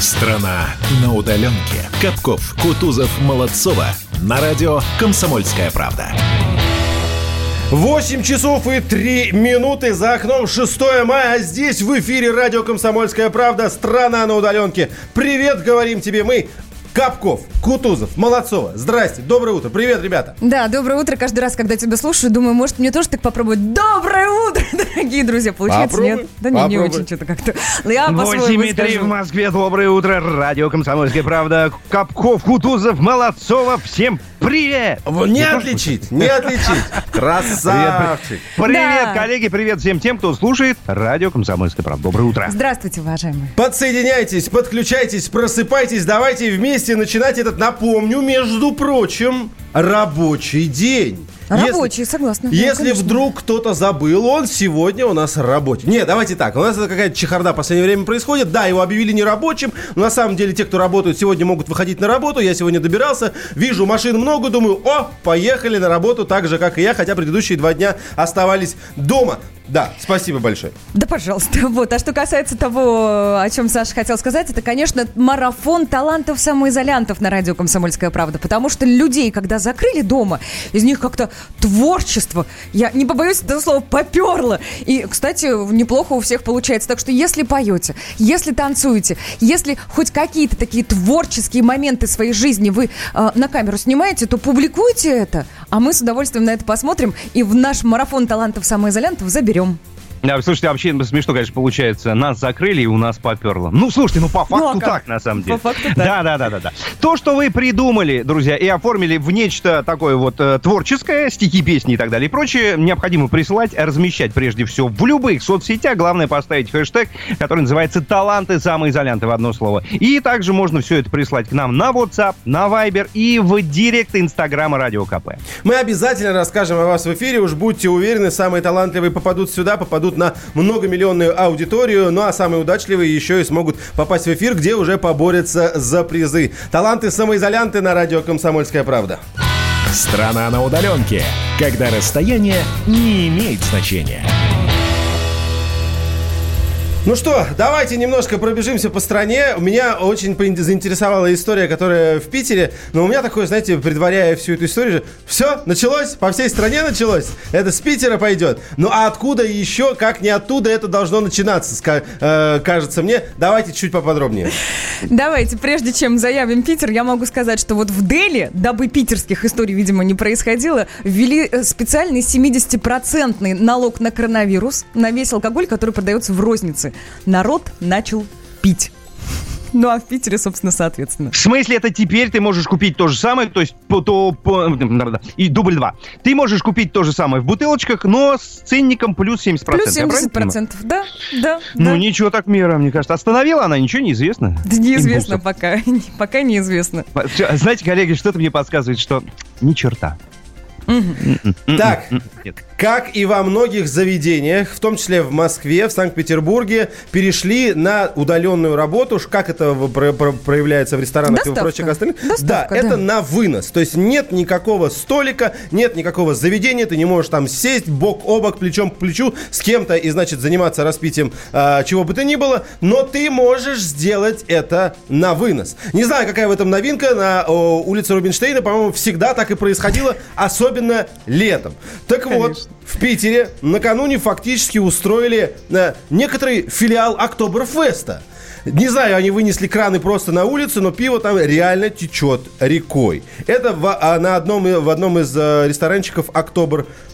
Страна на удаленке. Капков, Кутузов, Молодцова. На радио «Комсомольская правда». 8 часов и 3 минуты за окном 6 мая. А здесь в эфире радио «Комсомольская правда». Страна на удаленке. Привет, говорим тебе мы. Капков, Кутузов, Молодцова. Здрасте, доброе утро. Привет, ребята. Да, доброе утро. Каждый раз, когда тебя слушаю, думаю, может, мне тоже так попробовать. Доброе утро, дорогие друзья. Получается, Попробуй, нет? Да не, не очень что-то как-то. Но я 8 по-своему и 3 в. Москве. Доброе утро. Радио «Комсомольская правда». Капков, Кутузов, Молодцова. Всем привет! Не отличить, не отличить. Красавчик. Привет, коллеги, привет всем тем, кто слушает радио «Комсомольская правда». Доброе утро. Здравствуйте, уважаемые. Подсоединяйтесь, подключайтесь, просыпайтесь. Давайте вместе начинать этот, напомню, между прочим, рабочий день. Если- Рабочие, согласна. Да, Если конечно. вдруг кто-то забыл, он сегодня у нас работе. Не, давайте так. У нас это какая-то чехарда в последнее время происходит. Да, его объявили нерабочим. Но на самом деле те, кто работают, сегодня могут выходить на работу. Я сегодня добирался. Вижу машин много. Думаю, о, поехали на работу так же, как и я. Хотя предыдущие два дня оставались дома. Да, спасибо большое. Да, пожалуйста. Вот. А что касается того, о чем Саша хотел сказать, это, конечно, марафон талантов-самоизолянтов на радио «Комсомольская правда». Потому что людей, когда закрыли дома, из них как-то творчество, я не побоюсь этого слова, поперло. И, кстати, неплохо у всех получается. Так что если поете, если танцуете, если хоть какие-то такие творческие моменты своей жизни вы э, на камеру снимаете, то публикуйте это, а мы с удовольствием на это посмотрим и в наш марафон талантов-самоизолянтов заберем. trabalho. Да, слушайте, вообще смешно, конечно, получается. Нас закрыли, и у нас поперло. Ну, слушайте, ну по факту а как? так, на самом деле. По факту так. Да, да, да, да, да. То, что вы придумали, друзья, и оформили в нечто такое вот э, творческое, стихи, песни и так далее и прочее, необходимо присылать, размещать прежде всего в любых соцсетях. Главное поставить хэштег, который называется «Таланты самоизолянты» в одно слово. И также можно все это прислать к нам на WhatsApp, на Viber и в директ Инстаграма Радио КП. Мы обязательно расскажем о вас в эфире. Уж будьте уверены, самые талантливые попадут сюда, попадут на многомиллионную аудиторию. Ну а самые удачливые еще и смогут попасть в эфир, где уже поборются за призы. Таланты самоизолянты на радио «Комсомольская правда». Страна на удаленке. Когда расстояние не имеет значения. Ну что, давайте немножко пробежимся по стране. Меня очень заинтересовала история, которая в Питере. Но у меня такое, знаете, предваряя всю эту историю, все, началось, по всей стране началось. Это с Питера пойдет. Ну а откуда еще, как не оттуда это должно начинаться, э, кажется мне. Давайте чуть поподробнее. Давайте, прежде чем заявим Питер, я могу сказать, что вот в Дели, дабы питерских историй, видимо, не происходило, ввели э, специальный 70-процентный налог на коронавирус, на весь алкоголь, который продается в рознице. Народ начал пить. Ну, а в Питере, собственно, соответственно. В смысле, это теперь ты можешь купить то же самое, то есть по, то, по- и дубль два. Ты можешь купить то же самое в бутылочках, но с ценником плюс 70%. Плюс Я правильно понимаю? 70%. Да, да, Ну, да. ничего так мера, мне кажется. Остановила она, ничего неизвестно. Да неизвестно Импульсов. пока. Пока неизвестно. Всё, Знаете, коллеги, что-то мне подсказывает, что ни черта. Так, Нет. Как и во многих заведениях, в том числе в Москве, в Санкт-Петербурге, перешли на удаленную работу. Уж Как это в- про- про- проявляется в ресторанах и в Доставка. прочих остальных? Доставка, да, да. это на вынос. То есть нет никакого столика, нет никакого заведения, ты не можешь там сесть бок о бок, плечом к плечу с кем-то и, значит, заниматься распитием а, чего бы то ни было, но ты можешь сделать это на вынос. Не знаю, какая в этом новинка, на о, улице Рубинштейна, по-моему, всегда так и происходило, особенно летом. Так вот, Конечно. В Питере накануне фактически устроили э, некоторый филиал Октоберфеста. Не знаю, они вынесли краны просто на улицу, но пиво там реально течет рекой. Это в, а, на одном, в одном из э, ресторанчиков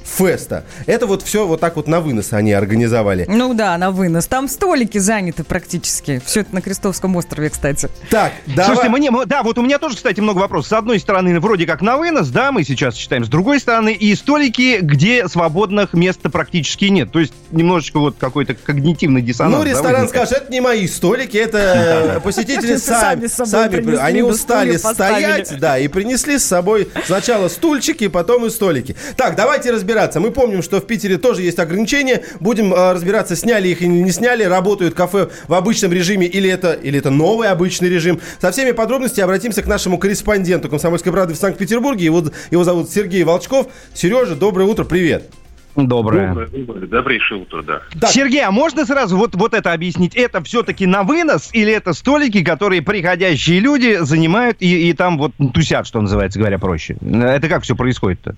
Октоберфеста. Это вот все вот так вот на вынос они организовали. Ну да, на вынос. Там столики заняты практически. Все это на Крестовском острове, кстати. Так, давай. Слушайте, мне, да, вот у меня тоже, кстати, много вопросов. С одной стороны, вроде как на вынос, да, мы сейчас читаем. С другой стороны, и столики, где свободных мест практически нет. То есть немножечко вот какой-то когнитивный диссонанс. Ну, да, ресторан возникает. скажет, это не мои столики, это э, посетители Сами сами. Они да устали стоять, да, и принесли с собой сначала стульчики, потом и столики. Так, давайте разбираться. Мы помним, что в Питере тоже есть ограничения. Будем э, разбираться, сняли их или не сняли, работают кафе в обычном режиме или это, или это новый обычный режим. Со всеми подробностями обратимся к нашему корреспонденту «Комсомольской правды» в Санкт-Петербурге. Его, его зовут Сергей Волчков. Сережа, доброе утро, привет. Доброе. Доброе, доброе, добрейшее утро, да. Так. Сергей, а можно сразу вот, вот это объяснить? Это все-таки на вынос или это столики, которые приходящие люди занимают и, и там вот тусят, что называется, говоря проще? Это как все происходит-то?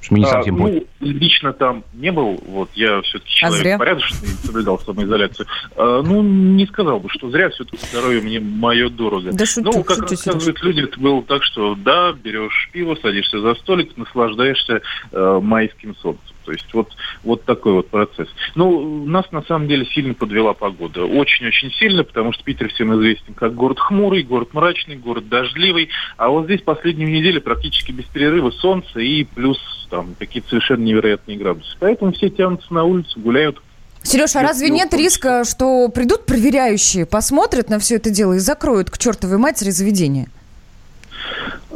Что мы не А, совсем ну, поняли. лично там не был, вот, я все-таки человек зря? порядочный, соблюдал самоизоляцию. А, ну, не сказал бы, что зря, все-таки здоровье мне мое дорого. Да шучу, ну, как шучу, рассказывают люди, это было так, что да, берешь пиво, садишься за столик, наслаждаешься э, майским солнцем. То есть вот, вот такой вот процесс. Ну, нас на самом деле сильно подвела погода. Очень-очень сильно, потому что Питер всем известен как город хмурый, город мрачный, город дождливый. А вот здесь последнюю неделю практически без перерыва солнце и плюс там какие-то совершенно невероятные градусы. Поэтому все тянутся на улицу, гуляют. Сереж, а разве нет риска, что придут проверяющие, посмотрят на все это дело и закроют к чертовой матери заведение?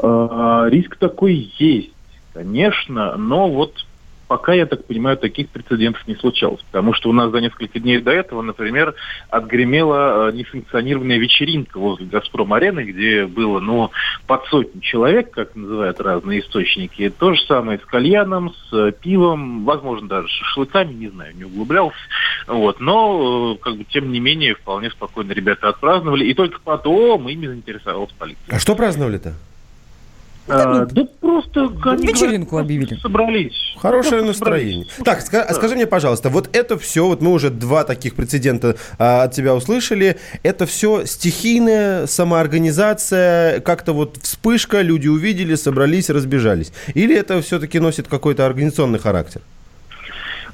А, риск такой есть, конечно, но вот пока, я так понимаю, таких прецедентов не случалось. Потому что у нас за несколько дней до этого, например, отгремела э, несанкционированная вечеринка возле «Газпром-арены», где было, ну, под сотню человек, как называют разные источники. То же самое с кальяном, с э, пивом, возможно, даже с шашлыками, не знаю, не углублялся. Вот. Но, э, как бы, тем не менее, вполне спокойно ребята отпраздновали. И только потом ими заинтересовалась полиция. А что праздновали-то? А, да просто они вечеринку говорят, объявили. Собрались. Хорошее Просто настроение. собрались. Так, ска- а скажи мне, пожалуйста, вот это все, вот мы уже два таких прецедента а, от тебя услышали, это все стихийная самоорганизация, как-то вот вспышка, люди увидели, собрались, разбежались? Или это все-таки носит какой-то организационный характер?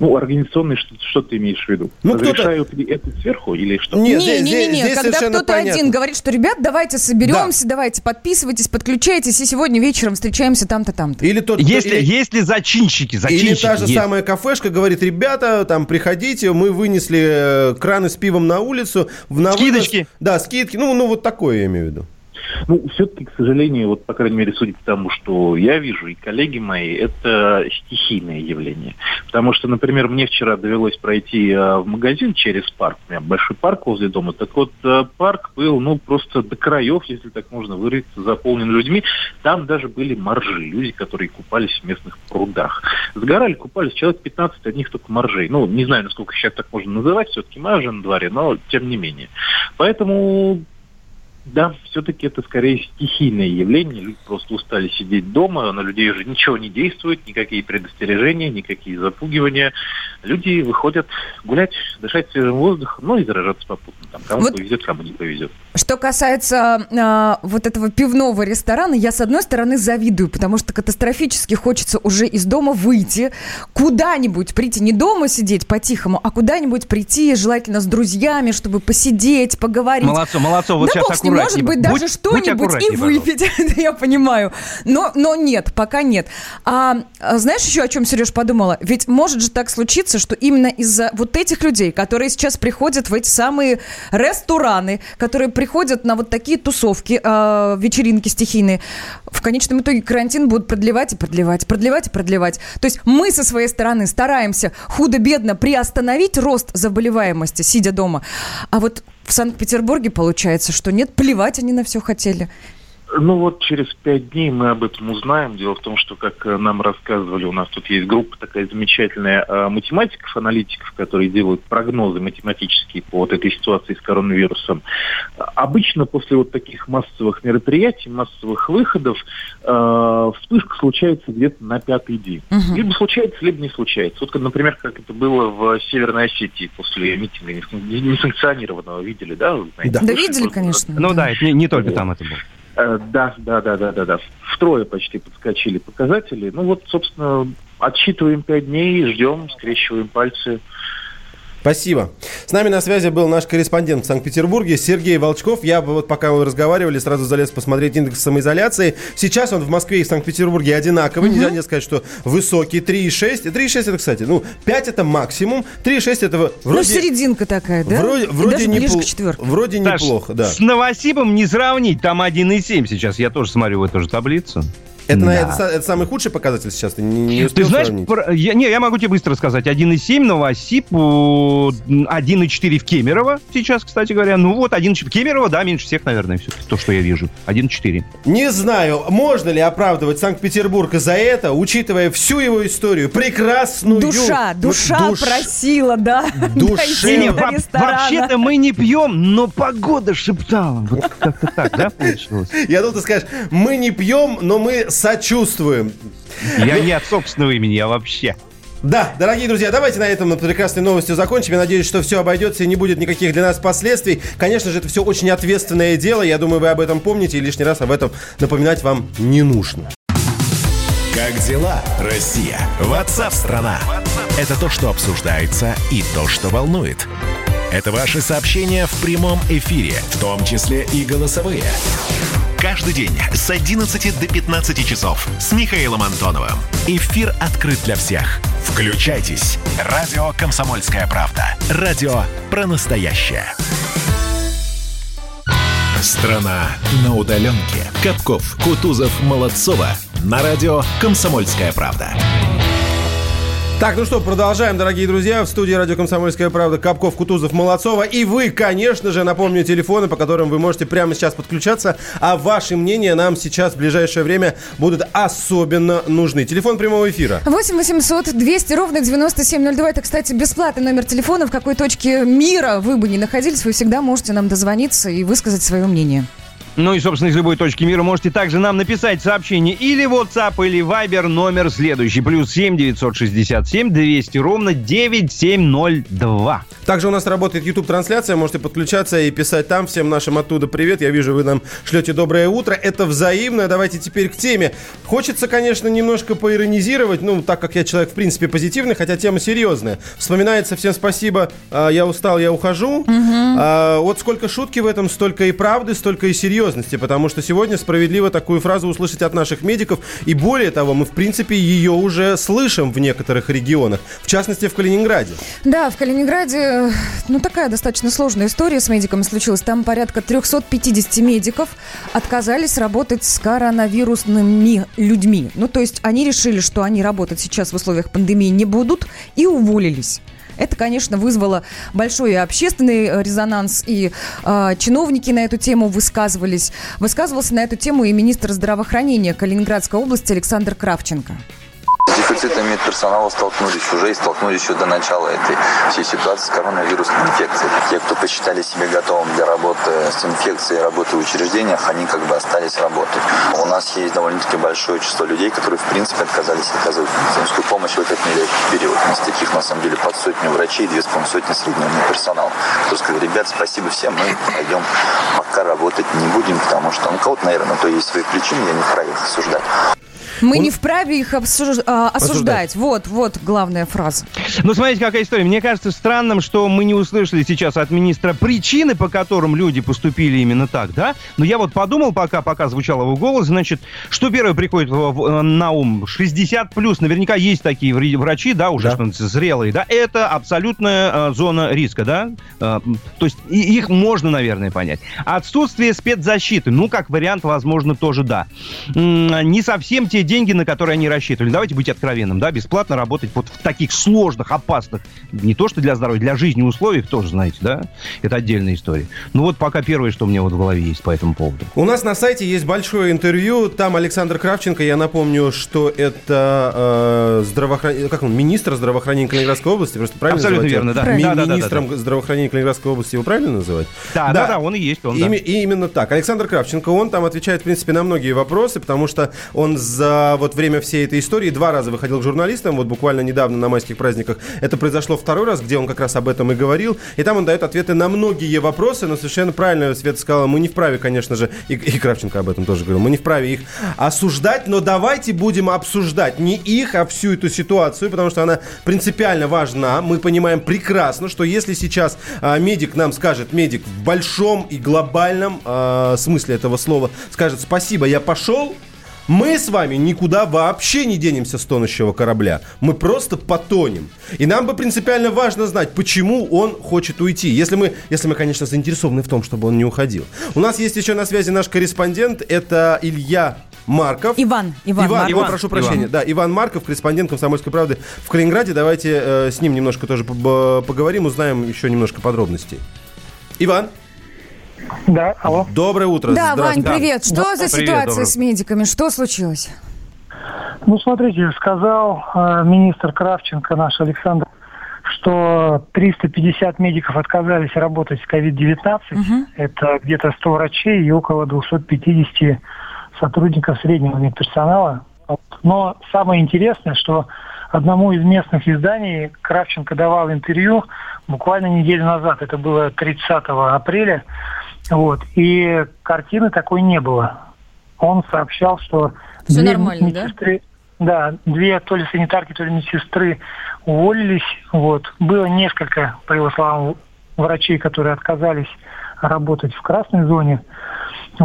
Ну, организационный, что, что ты имеешь в виду? Ну, кто-то- Разрешают ли это сверху или что? Нет, не, здесь- не, не, здесь- не. здесь Когда кто-то понятно. один говорит, что ребят, давайте соберемся, давайте подписывайтесь, подключайтесь, и сегодня вечером встречаемся там-то, там-то. Или тот, Если, или- если зачинщики, зачинщики Или та же есть. самая кафешка говорит, ребята, там, приходите, мы вынесли э, краны с пивом на улицу. В, на вынос- Скидочки. Да, скидки. Ну, ну, вот такое я имею в виду. Ну, все-таки, к сожалению, вот, по крайней мере, судя по тому, что я вижу, и коллеги мои, это стихийное явление. Потому что, например, мне вчера довелось пройти э, в магазин через парк. У меня большой парк возле дома. Так вот, э, парк был, ну, просто до краев, если так можно выразиться, заполнен людьми. Там даже были моржи, люди, которые купались в местных прудах. Сгорали, купались человек 15 одних только моржей. Ну, не знаю, насколько сейчас так можно называть, все-таки май уже на дворе, но тем не менее. Поэтому да, все-таки это скорее стихийное явление. Люди просто устали сидеть дома, на людей уже ничего не действует, никакие предостережения, никакие запугивания. Люди выходят гулять, дышать свежим воздухом, ну и заражаться попутно. Там, кому Вот- повезет, кому не повезет. Что касается а, вот этого пивного ресторана, я с одной стороны завидую, потому что катастрофически хочется уже из дома выйти, куда-нибудь прийти, не дома сидеть по-тихому, а куда-нибудь прийти, желательно с друзьями, чтобы посидеть, поговорить. Молодцо, молодцо, вот да сейчас бог с ним, может быть, даже будь что-нибудь и выпить, это я понимаю. Но, но нет, пока нет. А, а знаешь еще, о чем, Сереж, подумала? Ведь может же так случиться, что именно из-за вот этих людей, которые сейчас приходят в эти самые рестораны, которые приходят на вот такие тусовки, а, вечеринки стихийные, в конечном итоге карантин будут продлевать и продлевать, продлевать и продлевать. То есть мы со своей стороны стараемся худо-бедно приостановить рост заболеваемости, сидя дома. А вот в Санкт-Петербурге получается, что нет, плевать они на все хотели. Ну вот через пять дней мы об этом узнаем. Дело в том, что, как э, нам рассказывали, у нас тут есть группа такая замечательная э, математиков, аналитиков, которые делают прогнозы математические по вот этой ситуации с коронавирусом. Обычно после вот таких массовых мероприятий, массовых выходов, э, вспышка случается где-то на пятый день. Мгм. Либо случается, либо не случается. Вот, например, как это было в Северной Осетии после митинга несанк- несанкционированного. Видели, да? знаете? Да. Да видели, просто? конечно. Ну да, это не, не только там это было. Э, Да, да, да, да, да, да. Втрое почти подскочили показатели. Ну вот, собственно, отсчитываем пять дней, ждем, скрещиваем пальцы. Спасибо. С нами на связи был наш корреспондент в Санкт-Петербурге Сергей Волчков. Я вот пока вы разговаривали, сразу залез посмотреть индекс самоизоляции. Сейчас он в Москве и в Санкт-Петербурге одинаковый. Нельзя не сказать, что высокий. 3,6. 3,6 это, кстати, ну, 5 это максимум. 3,6 это вроде... Ну, серединка такая, да? Вроде, И вроде, к четверке. вроде Саш, неплохо, да. С Новосибом не сравнить, там 1,7 сейчас. Я тоже смотрю в эту же таблицу. Это, Да. это, это самый худший показатель сейчас? Ты не, не Ты знаешь, сравнить? про- я, не, я могу тебе быстро сказать. 1,7 Новосиб, о, 1,4 в Кемерово сейчас, кстати говоря. Ну вот, 1,4 в Кемерово, да, меньше всех, наверное, все-таки, то, что я вижу. 1,4. Не знаю, можно ли оправдывать Санкт-Петербург за это, учитывая всю его историю, прекрасную... Душа, душа душ- просила, да. Не, во- ресторана. вообще-то мы не пьем, но погода шептала. Вот как-то так, да, получилось? Я думал, ты скажешь, мы не пьем, но мы сочувствуем. Я не от собственного имени, я вообще. Да, дорогие друзья, давайте на этом прекрасной новостью закончим. Я надеюсь, что все обойдется и не будет никаких для нас последствий. Конечно же, это все очень ответственное дело. Я думаю, вы об этом помните и лишний раз об этом напоминать вам не нужно. Как дела, Россия? Ватсап-страна! Это то, что обсуждается и то, что волнует. Это ваши сообщения в прямом эфире, в том числе и голосовые. Каждый день с 11 до 15 часов с Михаилом Антоновым. Эфир открыт для всех. Включайтесь. Радио «Комсомольская правда». Радио про настоящее. Страна на удаленке. Капков, Кутузов, Молодцова. На радио «Комсомольская правда». Так, ну что, продолжаем, дорогие друзья. В студии радио «Комсомольская правда» Капков, Кутузов, Молодцова. И вы, конечно же, напомню телефоны, по которым вы можете прямо сейчас подключаться. А ваши мнения нам сейчас в ближайшее время будут особенно нужны. Телефон прямого эфира. 8 800 200 ровно 9702. Это, кстати, бесплатный номер телефона. В какой точке мира вы бы не находились, вы всегда можете нам дозвониться и высказать свое мнение. Ну и, собственно, из любой точки мира можете также нам написать сообщение или в WhatsApp, или Viber номер следующий. Плюс 7 967 200 ровно 9702. Также у нас работает YouTube-трансляция, можете подключаться и писать там. Всем нашим оттуда привет. Я вижу, вы нам шлете доброе утро. Это взаимно. Давайте теперь к теме. Хочется, конечно, немножко поиронизировать, ну, так как я человек, в принципе, позитивный, хотя тема серьезная. Вспоминается «Всем спасибо, а, я устал, я ухожу». А, вот сколько шутки в этом, столько и правды, столько и серьезности, потому что сегодня справедливо такую фразу услышать от наших медиков. И более того, мы, в принципе, ее уже слышим в некоторых регионах, в частности, в Калининграде. Да, в Калининграде, ну, такая достаточно сложная история с медиками случилась. Там порядка 350 медиков отказались работать с коронавирусными людьми. Ну, то есть они решили, что они работать сейчас в условиях пандемии не будут и уволились. Это, конечно, вызвало большой общественный э, резонанс, и э, чиновники на эту тему высказывались. Высказывался на эту тему и министр здравоохранения Калининградской области Александр Кравченко. С дефицитом медперсонала столкнулись уже и столкнулись еще до начала этой всей ситуации с коронавирусной инфекцией. Те, кто посчитали себя готовым для работы с инфекцией, работы в учреждениях, они как бы остались работать. У нас есть довольно-таки большое число людей, которые в принципе отказались оказывать медицинскую помощь в этот нелегкий период. У нас таких на самом деле под сотню врачей, две с половиной сотни среднего персонала. Кто сказал, ребят, спасибо всем, мы пойдем пока работать не будем, потому что у кого-то, наверное, на то есть свои причины, я не вправе их осуждать. Мы не вправе их обсуж- а, осуждать. Вот, вот главная фраза. Ну, смотрите, какая история. Мне кажется странным, что мы не услышали сейчас от министра причины, по которым люди поступили именно так, да? Но я вот подумал, пока, пока звучал его голос, значит, что первое приходит в- на ум? 60 плюс, наверняка есть такие врачи, да, уже Да. зрелые, да? Это абсолютная э, зона риска, да? Э, то есть их можно, наверное, понять. Отсутствие спецзащиты, ну, как вариант, возможно, тоже да. Не совсем те деньги, на которые они рассчитывали. Давайте быть откровенным, да, бесплатно работать вот в таких сложных, опасных, не то что для здоровья, для жизни условиях тоже, знаете, да, это отдельная история. Ну вот пока первое, что у меня вот в голове есть по этому поводу. У нас на сайте есть большое интервью. Там Александр Кравченко. Я напомню, что это э, здравоохран- как он, министр здравоохранения Калининградской области. Просто правильно Абсолютно называть? верно, да. Ми- Да, да, да, да, Министром здравоохранения Калининградской области его правильно называть? Да, да, да, он и есть, он, да. Ими- и именно так. Александр Кравченко, он там отвечает, в принципе, на многие вопросы, потому что он за вот время всей этой истории два раза выходил к журналистам, вот буквально недавно на майских праздниках. Это произошло второй раз, где он как раз об этом и говорил. И там он дает ответы на многие вопросы, но совершенно правильно Света сказала, мы не вправе, конечно же, и, и Кравченко об этом тоже говорил, мы не вправе их осуждать, но давайте будем обсуждать не их, а всю эту ситуацию, потому что она принципиально важна. Мы понимаем прекрасно, что если сейчас а, медик нам скажет, медик в большом и глобальном а, смысле этого слова скажет спасибо, я пошел, мы с вами никуда вообще не денемся с тонущего корабля. Мы просто потонем. И нам бы принципиально важно знать, почему он хочет уйти. Если мы, если мы, конечно, заинтересованы в том, чтобы он не уходил. У нас есть еще на связи наш корреспондент. Это Илья Марков. Иван, Иван, Иван, Марков. ой, прошу прощения. Да, Иван Марков, корреспондент «Комсомольской правды» в Калининграде. Давайте э, с ним немножко тоже поговорим, узнаем еще немножко подробностей. Иван, Да, алло. доброе утро. Да, Вань, привет. Что за Привет, ситуация доброе с медиками? Что случилось? Ну, смотрите, сказал э, министр Кравченко, наш Александр, что 350 медиков отказались работать с COVID-19. Это где-то 100 врачей и около 250 сотрудников среднего медперсонала. Но самое интересное, что одному из местных изданий Кравченко давал интервью буквально неделю назад. Это было 30 апреля. Вот. И картины такой не было. Он сообщал, что Всё две нормально, да? медсестры- да, две то ли санитарки, то ли медсестры уволились. Вот. Было несколько, по его словам, врачей, которые отказались работать в красной зоне.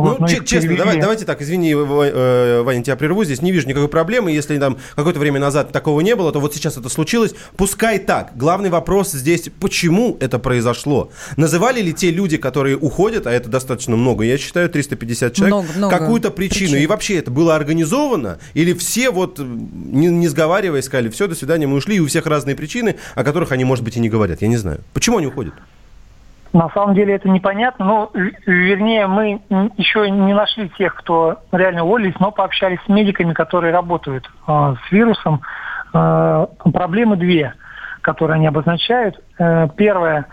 Вот, Ну, че- их честно, перевели. давай, давайте так, извини, э, Ваня, тебя прерву, здесь не вижу никакой проблемы, если там какое-то время назад такого не было, то вот сейчас это случилось, пускай так. Главный вопрос здесь, почему это произошло? Называли ли те люди, которые уходят, а это достаточно много, я считаю, 350 человек, Много, много какую-то причину? причин. И вообще это было организовано? Или все вот, не, не сговариваясь, сказали, все, до свидания, мы ушли, и у всех разные причины, о которых они, может быть, и не говорят, я не знаю. Почему они уходят? На самом деле это непонятно. Ну, в- вернее, мы еще не нашли тех, кто реально уволились, но пообщались с медиками, которые работают э, с вирусом. Э, проблемы две, которые они обозначают. Э, первое,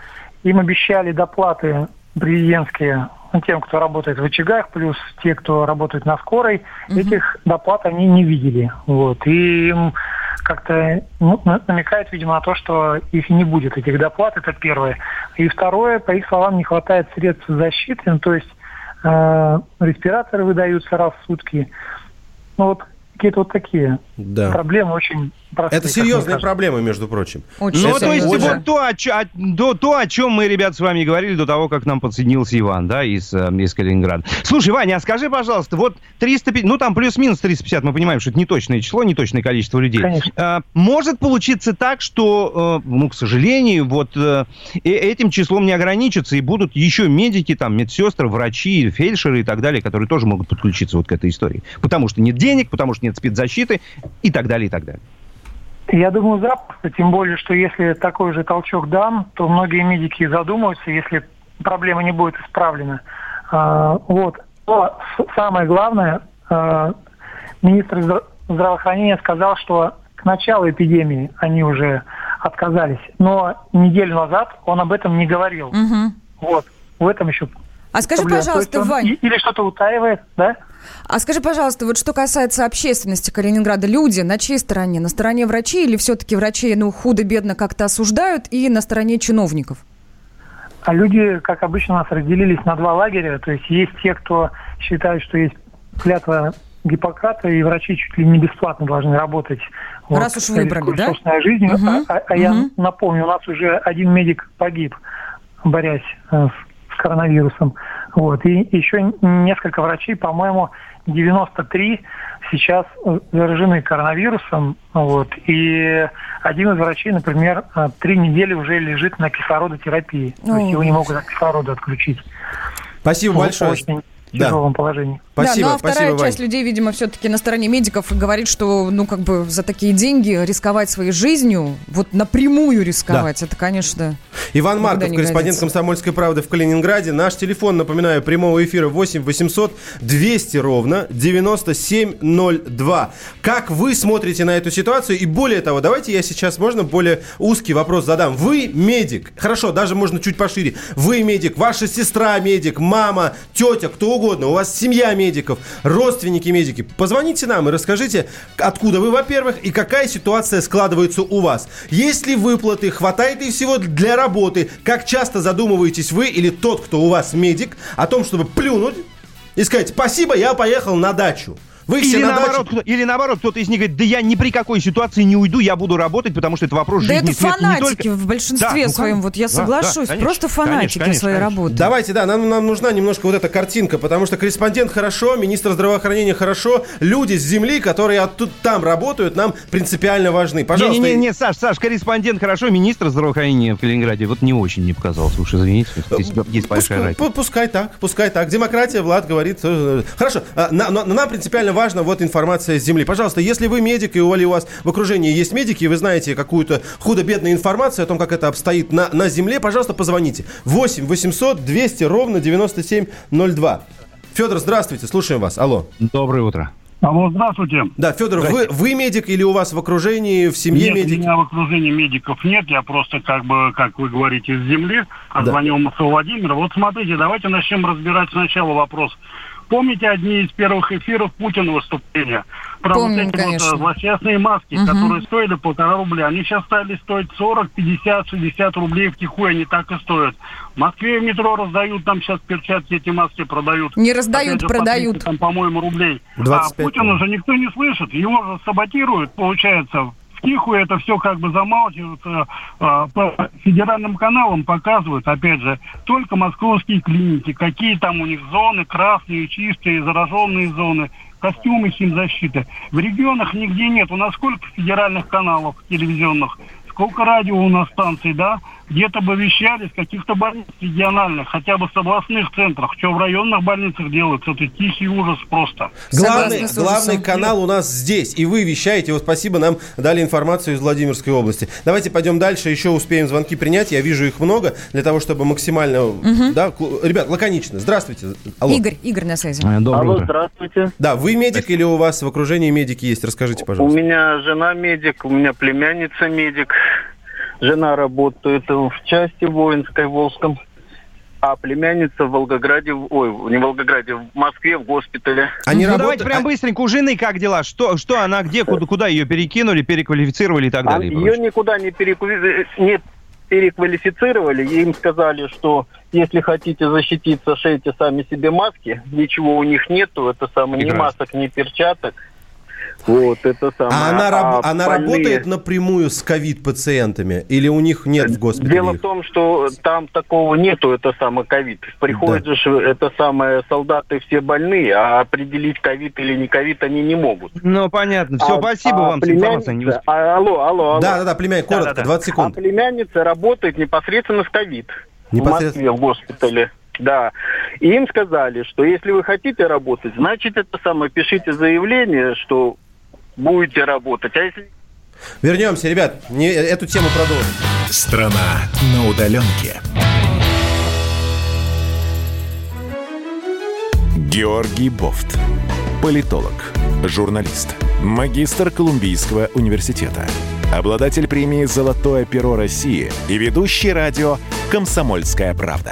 им обещали доплаты президентские тем, кто работает в очагах, плюс те, кто работает на скорой, этих доплат они не видели. Вот. И им как-то ну, на- намекает, видимо, на то, что их не будет, этих доплат, это первое. И второе, по их словам, не хватает средств защиты, ну, то есть э, респираторы выдаются раз в сутки. Ну вот какие-то вот такие Да. проблемы очень простые. Это кажется. проблема, между прочим. Очень Ну, то есть серьезно. вот то о, чё- о- до- то, о чем мы, ребят, с вами говорили до того, как нам подсоединился Иван, да, из, э, из Калининграда. Слушай, Ваня, а скажи, пожалуйста, вот 350, ну там плюс-минус 350, мы понимаем, что это не точное число, не точное количество людей. Конечно. Э, может получиться так, что, э, ну, к сожалению, вот э, этим числом не ограничатся, и будут еще медики, там, медсестры, врачи, фельдшеры и так далее, которые тоже могут подключиться вот к этой истории. Потому что нет денег, потому что нет спецзащиты и так далее, и так далее. Я думаю, запросто, тем более, что если такой же толчок дан, то многие медики задумаются, если проблема не будет исправлена. А, вот. Но самое главное, а, министр здра- здравоохранения сказал, что к началу эпидемии они уже отказались, но неделю назад он об этом не говорил. Мгм. Вот. В этом еще А скажи, пожалуйста, он Вань, Или что-то утаивает, да? А скажи, пожалуйста, вот что касается общественности Калининграда, люди на чьей стороне? На стороне врачей или все-таки врачей, ну, худо-бедно как-то осуждают и на стороне чиновников? А люди, как обычно, у нас разделились на два лагеря. То есть есть те, кто считает, что есть клятва Гиппократа, и врачи чуть ли не бесплатно должны работать. Раз уж выбрали, да? жизнью. Мгм, А, а- а я напомню, у нас уже один медик погиб, борясь э, с коронавирусом. Вот. И еще несколько врачей, по-моему, 93 сейчас э, заражены коронавирусом. Вот. И один из врачей, например, э, три недели уже лежит на кислородотерапии. То есть Ой. его не могут от кислорода отключить. Спасибо В большое. очень Да. тяжелом положении. Спасибо, да, ну а вторая спасибо, часть Вань. людей, видимо, все-таки на стороне медиков говорит, что, ну, как бы за такие деньги рисковать своей жизнью, вот напрямую рисковать, это, конечно... Иван Марков, корреспондент годится. «Комсомольской правды» в Калининграде. Наш телефон, напоминаю, прямого эфира 8 800 200 ровно 9702. Как вы смотрите на эту ситуацию? И более того, давайте я сейчас, можно, более узкий вопрос задам. Вы медик. Хорошо, даже можно чуть пошире. Вы медик, ваша сестра медик, мама, тетя, кто угодно. У вас семья медиков, родственники медики. Позвоните нам и расскажите, откуда вы, во-первых, и какая ситуация складывается у вас. Есть ли выплаты, хватает ли всего для работы? Как часто задумываетесь вы или тот, кто у вас медик, о том, чтобы плюнуть и сказать «Спасибо, я поехал на дачу». Вы все Или на наоборот, даче... кто- или наоборот, кто-то из них говорит, да я ни при какой ситуации не уйду, я буду работать, потому что это вопрос Да жизни это и смерти не фанатики только- в большинстве Да, ну, своем, конечно. вот я Да, соглашусь, да, конечно, просто фанатики конечно, конечно, своей конечно. работы. Давайте, да, нам, нам нужна немножко вот эта картинка, потому что корреспондент хорошо, министр здравоохранения хорошо, люди с земли, которые оттуда там работают, нам принципиально важны. Пожалуйста. Не-не-не, Саш, Саш, корреспондент хорошо, министр здравоохранения в Калининграде вот не очень мне показался, уж извините, здесь есть большая Пускай, разница. пу- пускай так, пускай так. Демократия, Влад говорит. э, Хорошо, а, на- на- нам принципиально важно, вот информация с земли. Пожалуйста, если вы медик, и у вас в окружении есть медики, и вы знаете какую-то худо-бедную информацию о том, как это обстоит на, на земле, пожалуйста, позвоните. 8 800 200 ровно 9702. Федор, здравствуйте, слушаем вас. Алло. Доброе утро. Алло, здравствуйте. Да, Федор, вы, вы медик или у вас в окружении, в семье нет, медики? у меня в окружении медиков нет, я просто как бы, как вы говорите, с земли, позвонил да. Владимир. Вот смотрите, давайте начнем разбирать сначала вопрос Помните одни из первых эфиров Путина выступления? Про Помним, вот эти конечно. вот злосчастные маски, Угу. которые стоили полтора рубля. Они сейчас стали стоить 40, 50, 60 рублей втихую, они так и стоят. В Москве в метро раздают, там сейчас перчатки эти маски продают. Не раздают, Опять же, продают. 30, там, по-моему, рублей. 25, а Путина же никто не слышит. Его же саботируют, получается, втихую это все как бы замалчивается. а, По федеральным каналам показывают, опять же, только московские клиники, какие там у них зоны, красные, чистые, зараженные зоны, костюмы химзащиты. В регионах нигде нет. У нас сколько федеральных каналов телевизионных, сколько радио у нас станций, да? Где-то бы вещали с каких-то больниц региональных, хотя бы с областных центрах. Что в районных больницах делается, это тихий ужас просто. Главный, главный канал у нас здесь, и вы вещаете. Вот спасибо, нам дали информацию из Владимирской области. Давайте пойдем дальше, еще успеем звонки принять. Я вижу их много, для того, чтобы максимально... Да, клу- ребят, лаконично. Здравствуйте. Алло. Игорь, Игорь на связи. Доброе Алло, утро. здравствуйте. Да, вы медик или у вас в окружении медики есть? Расскажите, У пожалуйста. меня жена медик, у меня племянница медик. Жена работает в части воинской в Волжском, а племянница в Волгограде, ой, не в Волгограде, в Москве в госпитале. Они ну, работают- давайте прям а- быстренько. У жены как дела? Что, что она где, куда, куда ее перекинули, переквалифицировали и так А далее? и ее никуда не, перекви- не переквалифицировали, и им сказали, что если хотите защититься, шейте сами себе маски, ничего у них нету, это самое, ни Прекрасно. масок, ни перчаток. Вот, это самое. А она, А она больные- работает напрямую с ковид-пациентами? Или у них нет в госпитале? Дело в том, что там такого нету, это самое ковид. Приходят же ж, это самое солдаты все больные, а определить ковид или не ковид они не могут. Ну, понятно. Все, А- спасибо а вам за информацию. Племянница- а, алло, алло, алло. Да, да, да, племянник, коротко, Да-да-да. 20 А секунд. племянница работает непосредственно с ковид. В Непосредственно- Москве, в госпитале. Да. И им сказали, что если вы хотите работать, значит, это самое, пишите заявление, что будете работать. А если Вернемся, ребят, не, эту тему продолжим. Страна на удаленке. Георгий Бофт. Политолог, журналист, магистр Колумбийского университета, обладатель премии «Золотое перо России» и ведущий радио «Комсомольская правда».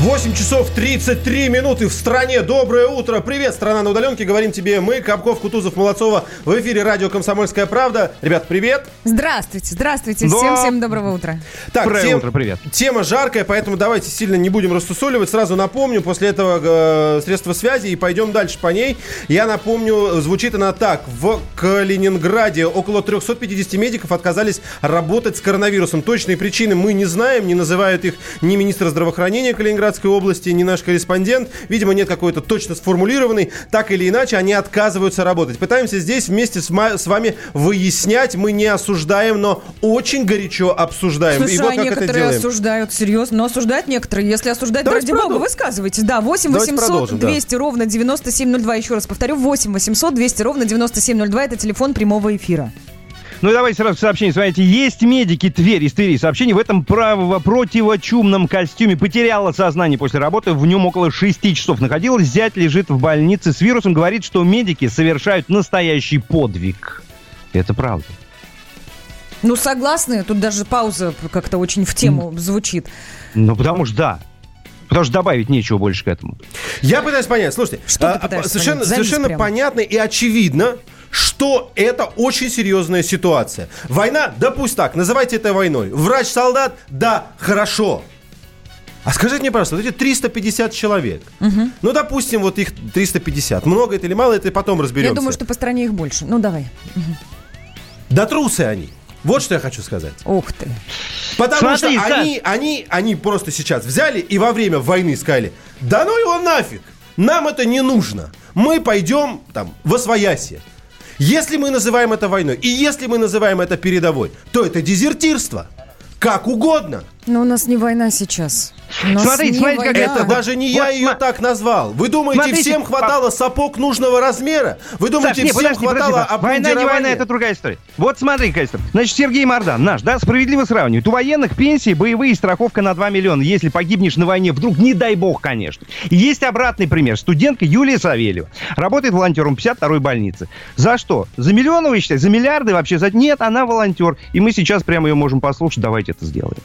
8 часов 33 минуты в стране. Доброе утро. Привет, страна на удаленке. Говорим тебе мы, Капков, Кутузов, Молодцова. В эфире радио «Комсомольская правда». Ребят, привет. Здравствуйте, здравствуйте. Да. Всем, всем доброго утра. Так, Доброе тем- утро, привет. Тема жаркая, поэтому давайте сильно не будем рассусоливать. Сразу напомню, после этого э, средства связи и пойдем дальше по ней. Я напомню, звучит она так. В Калининграде около 350 медиков отказались работать с коронавирусом. Точные причины мы не знаем, не называют их ни министр здравоохранения Калининградской области, ни наш корреспондент. Видимо, нет какой-то точно сформулированной. Так или иначе, они отказываются работать. Пытаемся здесь вместе с, с вами выяснять. Мы не осуждаем, но очень горячо обсуждаем. Слушай, и вот а как это некоторые делаем. осуждают, серьезно, но осуждают некоторые. Если осуждать, Давайте ради бога, высказывайтесь. Да, 8 Давайте 800 продолжим, да. 200 ровно 9702. Еще раз повторю, 8 800 200 ровно 9702. Это телефон прямого эфира. Ну и давайте сразу к сообщению. Смотрите, есть медики Тверь из Твери. Сообщение в этом право- противочумном костюме потеряла сознание после работы. В нем около 6 часов находилась. Зять лежит в больнице с вирусом. Говорит, что медики совершают настоящий подвиг. Это правда. Ну, согласны, тут даже пауза как-то очень в тему звучит. Ну, потому что да. Потому что добавить нечего больше к этому. Я пытаюсь понять, слушайте, Что ты а, пытаешься совершенно, понять? Завис совершенно прямо. понятно и очевидно, что это очень серьезная ситуация. Война, да пусть так, называйте это войной. Врач-солдат, да, хорошо. А скажите мне, пожалуйста, вот эти 350 человек, ну, допустим, вот их 350, много это или мало, это потом разберемся. Я думаю, что по стране их больше. Ну, давай. Да трусы они. Вот что я хочу сказать. Ух ты. Потому Смотри, что Саш. они, они, они просто сейчас взяли и во время войны сказали, да ну его нафиг, нам это не нужно. Мы пойдем там в Освояси. Если мы называем это войной, и если мы называем это передовой, то это дезертирство. Как угодно. Но у нас не война сейчас. Нас Смотрите, смотрите, как. Это даже не я Вот ее сма- так назвал. Вы думаете, Смотрите, всем хватало сапог нужного размера? Вы думаете, Саш, не, всем подожди, подожди, хватало Саш. Война, не война, это другая история. Вот смотри, Кайстер. Значит, Сергей Мордан, наш, да, справедливо сравнивает. У военных пенсии, боевые, страховка на 2 миллиона. Если погибнешь на войне, вдруг, не дай бог, конечно. И есть обратный пример. Студентка Юлия Савельева. Работает волонтером 52-й больницы. За что? За миллионы, вы считаете? За миллиарды вообще? За... Нет, она волонтер. И мы сейчас прямо ее можем послушать. Давайте это сделаем.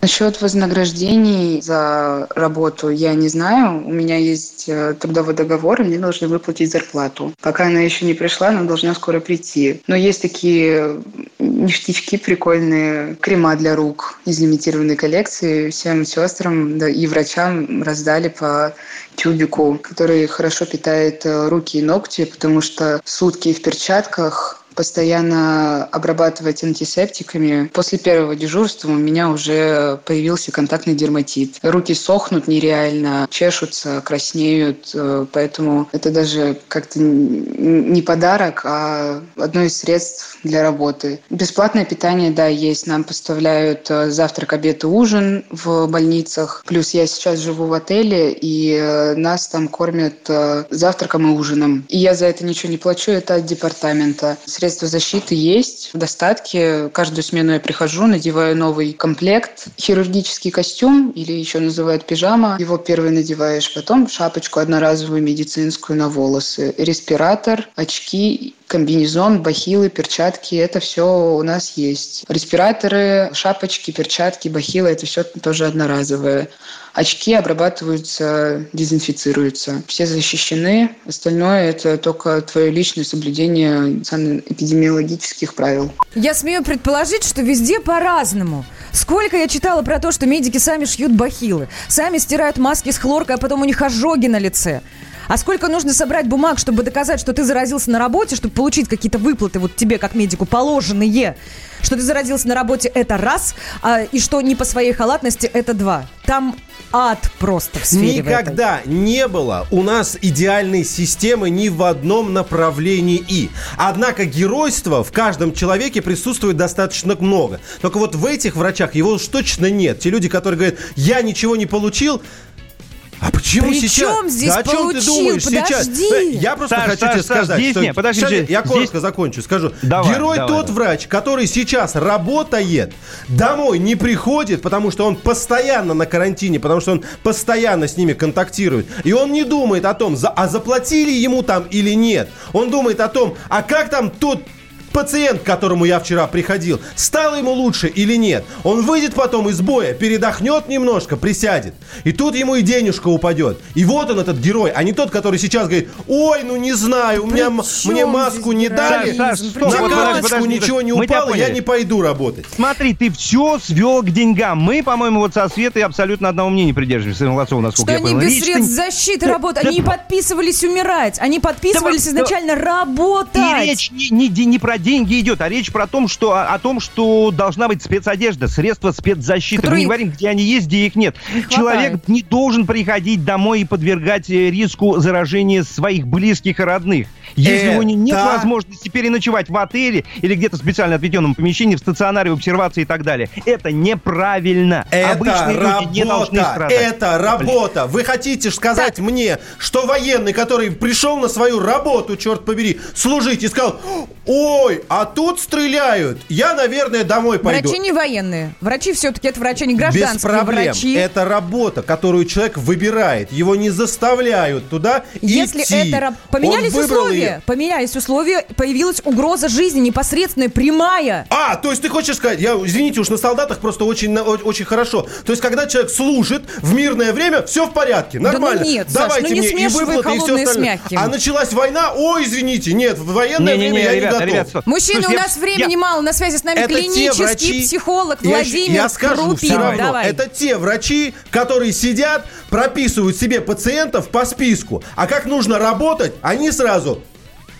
Насчет вознаграждений за работу я не знаю. У меня есть э, трудовой договор, и мне должны выплатить зарплату. Пока она еще не пришла, она должна скоро прийти. Но есть такие ништячки прикольные, крема для рук из лимитированной коллекции. Всем сестрам да, и врачам раздали по тюбику, который хорошо питает э, руки и ногти, потому что сутки в перчатках постоянно обрабатывать антисептиками. После первого дежурства у меня уже появился контактный дерматит. Руки сохнут нереально, чешутся, краснеют, э, поэтому это даже как-то не подарок, а одно из средств для работы. Бесплатное питание, да, есть. Нам поставляют э, завтрак, обед и ужин в больницах. Плюс я сейчас живу в отеле, и э, нас там кормят завтраком и ужином. И я за это ничего не плачу, это от департамента. Средства защиты есть в достатке. Каждую смену я прихожу, надеваю новый комплект, хирургический костюм, или еще называют пижама. Его первый надеваешь, потом шапочку одноразовую медицинскую на волосы, респиратор, очки, комбинезон, бахилы, перчатки. Это все у нас есть. Респираторы, шапочки, перчатки, бахилы – это все тоже одноразовое. Очки обрабатываются, дезинфицируются. Все защищены. Остальное – это только твое личное соблюдение санэпидемиологических правил. Я смею предположить, что везде по-разному. Сколько я читала про то, что медики сами шьют бахилы, сами стирают маски с хлоркой, а потом у них ожоги на лице. А сколько нужно собрать бумаг, чтобы доказать, что ты заразился на работе, чтобы получить какие-то выплаты вот тебе, как медику, положенные? Что ты заразился на работе, это раз, а, и что не по своей халатности, это два. Там ад просто в сфере в этой. Никогда не было у нас идеальной системы ни в одном направлении. Однако геройства в каждом человеке присутствует достаточно много. Только вот в этих врачах его уж точно нет. Те люди, которые говорят, я ничего не получил, а почему При сейчас? чем здесь да о чем ты получил? думаешь сейчас? Подожди. Э, Я просто Саш, хочу Саш, тебе Саш, сказать, здесь что... нет, подожди, Сейчас здесь- я коротко закончу, скажу. Давай, Герой давай, тот давай. врач, который сейчас работает, домой не приходит, потому что он постоянно на карантине, потому что он постоянно с ними контактирует. И он не думает о том, за- а заплатили ему там или нет. Он думает о том, а как там тот пациент, к которому я вчера приходил, стало ему лучше или нет. Он выйдет потом из боя, передохнет немножко, присядет. И тут ему и денежка упадет. И вот он, этот герой, а не тот, который сейчас говорит, ой, ну не знаю, у меня, мне маску не дали, на вот карточку подожди, ничего не упало, я не пойду работать. Смотри, ты все свел к деньгам. Мы, по-моему, вот со Светой абсолютно одного мнения придерживаемся, Инлацова, насколько Что я они понял. без Речь-то средств не- защиты работают. Они не по- подписывались умирать. Они подписывались изначально работать. И речь не, не, де- не про деньги идет, а речь про том, что, о, том, что должна быть спецодежда, средства спецзащиты. Которые- Мы не говорим, где они есть, где их нет. Человек не должен приходить домой и подвергать э, риску заражения своих близких и родных. Если у него не- нет Это- возможности переночевать в отеле или где-то в специально отведенном помещении, в стационаре, в обсервации и так далее. Это неправильно. Это Обычные люди не должны работа, страдать. это работа. Вы хотите сказать мне, что военный, который пришел на свою работу, черт побери, служить и сказал, ой, а тут стреляют, я, наверное, домой пойду. Врачи не военные. Врачи все-таки это врачи не гражданские Без проблем. врачи. Это работа, которую человек выбирает. Его не заставляют туда Если идти. это поменялись Он выбрал условия, поменялись условия, появилась угроза жизни непосредственная, прямая. А, то есть ты хочешь сказать, я, извините уж, на солдатах просто очень, на- о- очень хорошо. То есть, когда человек служит в мирное время, все в порядке, ну нормально. нет, Саш, Давайте ну не мне и выплаты, и все с остальное. А началась война, ой, извините, нет, в военное Не-не-не, время я ребята, не готов. ребята, стоп. Мужчины, Слушай, у я- нас времени я- мало. На связи с нами клинический врачи- психолог Я Владимир щ- я скажу Крупин. все равно. Давай. Это те врачи, которые сидят, прописывают себе пациентов по списку. А как нужно работать, они сразу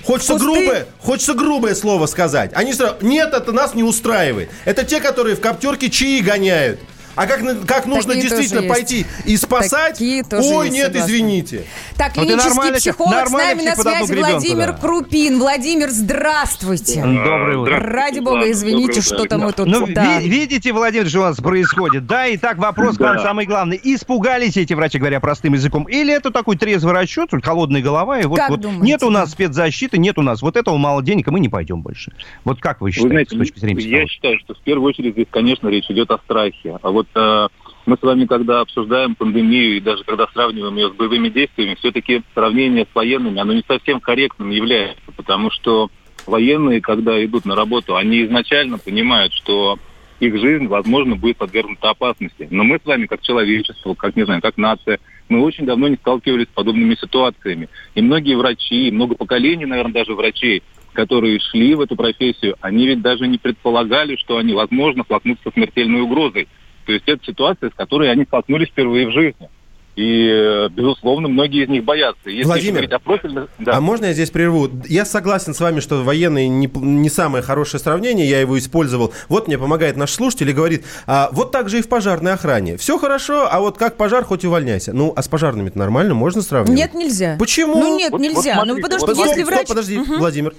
Хочется Кусты? грубое, хочется грубое слово сказать. Они сразу, нет, это нас не устраивает. Это те, которые в коптерке чаи гоняют. А как, как нужно Такие действительно пойти и спасать? Такие Ой, нет, согласна. извините. Так, Ну, ты клинический психолог с нами на связи Владимир да. Крупин. Владимир, здравствуйте. Доброе утро. Ради бога, извините, что-то мы тут... Ну, да. ви- видите, Владимир, что у нас происходит? Да, и так вопрос к вам Да. самый главный. Испугались эти врачи, говоря простым языком? Или это такой трезвый расчет, вот холодная голова, и вот, Как вот думаете, нет у да? нас спецзащиты, нет у нас вот этого мало денег, и мы не пойдем больше. Вот как вы Вы считаете, знаете, с точки зрения я считаю, что в первую очередь здесь, конечно, речь идет о страхе. А вот э, мы с вами, когда обсуждаем пандемию и даже когда сравниваем ее с боевыми действиями, все-таки сравнение с военными, оно не совсем корректным является, потому что военные, когда идут на работу, они изначально понимают, что их жизнь, возможно, будет подвергнута опасности. Но мы с вами, как человечество, как, не знаю, как нация, мы очень давно не сталкивались с подобными ситуациями. И многие врачи, и много поколений, наверное, даже врачей, которые шли в эту профессию, они ведь даже не предполагали, что они, возможно, столкнутся со смертельной угрозой. То есть это ситуация, с которой они столкнулись впервые в жизни. И, э, безусловно, многие из них боятся. Если Владимир, о профильных... Да. А можно я здесь прерву? Я согласен с вами, что военные не, не самое хорошее сравнение, я его использовал. Вот мне помогает наш слушатель и говорит, а, вот так же и в пожарной охране. Все хорошо, а вот как пожар, хоть увольняйся. Ну, а с пожарными нормально, можно сравнивать? Нет, нельзя. Почему? Ну нет, Вот- вот нельзя. ну смотрите, потому что вот Стоп, если стоп, врач... подожди, Мгм. Владимир.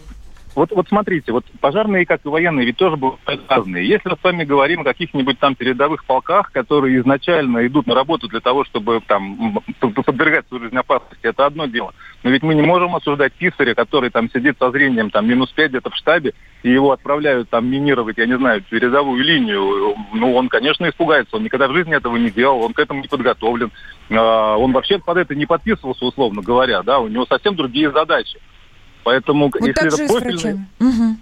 Вот, вот смотрите, вот пожарные, как и военные, ведь тоже бывают разные. Если мы с вами говорим о каких-нибудь там передовых полках, которые изначально идут на работу для того, чтобы там подвергать свою жизнь опасности, это одно дело. Но ведь мы не можем осуждать писаря, который там сидит со зрением там минус 5 где-то в штабе, и его отправляют там минировать, я не знаю, передовую линию. Ну, он, конечно, испугается. Он никогда в жизни этого не делал, он к этому не подготовлен. А, Он вообще под это не подписывался, условно говоря, да, у него совсем другие задачи. Поэтому, Вот если так это профильные-. Мгм.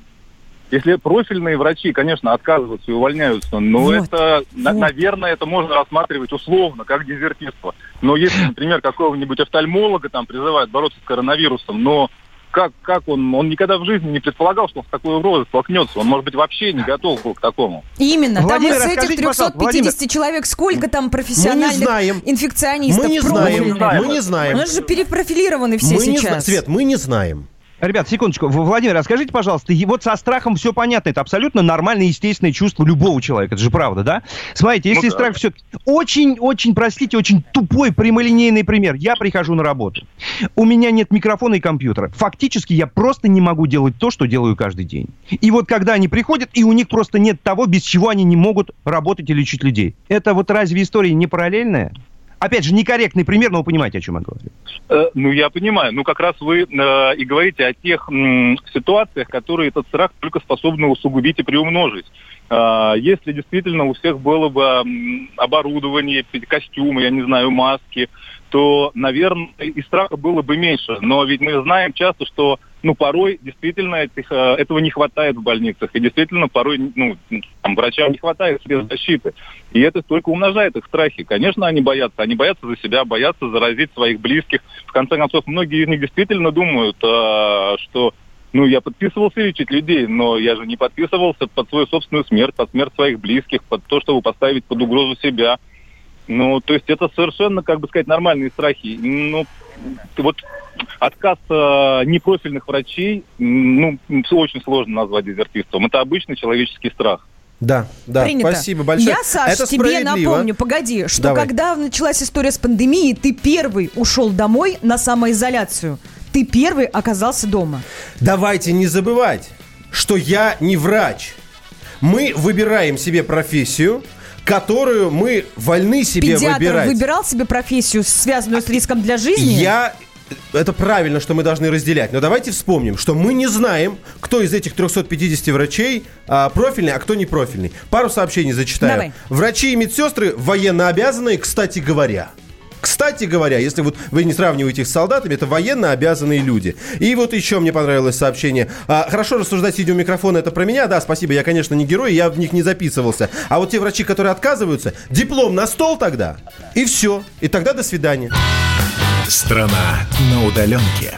если профильные врачи, конечно, отказываются и увольняются, но Вот, это, вот. наверное, это можно рассматривать условно, как дезертирство. Но если, например, какого-нибудь офтальмолога там призывают бороться с коронавирусом, но как, как он, он никогда в жизни не предполагал, что он с такой угрозой столкнется. Он, может быть, вообще не готов был к такому. Именно. Владимир, там из этих расскажите, пожалуйста, 350 человек сколько там профессиональных знаем. инфекционистов? Мы не знаем, мы не знаем. У нас же перепрофилированы все Мы не сейчас. Свет, мы не знаем. Ребят, секундочку. Владимир, расскажите, пожалуйста, вот со страхом все понятно. Это абсолютно нормальное, естественное чувство любого человека. Это же правда, да? Смотрите, если Ну да. страх все... Очень-очень, простите, очень тупой прямолинейный пример. Я прихожу на работу. У меня нет микрофона и компьютера. Фактически я просто не могу делать то, что делаю каждый день. И вот когда они приходят, и у них просто нет того, без чего они не могут работать и лечить людей. Это вот разве история не параллельная? Опять же, некорректный пример, но вы понимаете, о чем я говорю. Э, Ну, я понимаю. Ну, как раз вы э, и говорите о тех м, ситуациях, которые этот страх только способны усугубить и приумножить. А, Если действительно у всех было бы оборудование, костюмы, я не знаю, маски, то, наверное, и страха было бы меньше. Но ведь мы знаем часто, что ну, порой действительно этих, э, этого не хватает в больницах. И действительно порой ну, там, врачам не хватает средств защиты. И это только умножает их страхи. Конечно, они боятся. Они боятся за себя, боятся заразить своих близких. В конце концов, многие из них действительно думают, э, что ну, я подписывался лечить людей, но я же не подписывался под свою собственную смерть, под смерть своих близких, под то, чтобы поставить под угрозу себя. Ну, то есть это совершенно, как бы сказать, нормальные страхи. Ну, вот отказ э, непрофильных врачей, ну, очень сложно назвать дезертирством. Это обычный человеческий страх. Да, да, Принято. спасибо большое. Я, Саш, Это тебе напомню, погоди, что Давай. когда началась история с пандемией, ты первый ушел домой на самоизоляцию. Ты первый оказался дома. Давайте не забывать, что я не врач. Мы выбираем себе профессию, которую мы вольны себе Педиатр выбирать. выбирал себе профессию, связанную с риском для жизни? Я... Это правильно, что мы должны разделять. Но давайте вспомним, что мы не знаем, кто из этих 350 врачей а, профильный, а кто не профильный. Пару сообщений зачитаю. Давай. Врачи и медсестры военно обязанные, кстати говоря. Кстати говоря, если вот вы не сравниваете их с солдатами, это военно обязанные люди. И вот еще мне понравилось сообщение. А, хорошо рассуждать, сидя у микрофона, это про меня. Да, спасибо, я, конечно, не герой, я в них не записывался. А вот те врачи, которые отказываются, диплом на стол тогда, и все. И тогда до свидания. Страна на удаленке.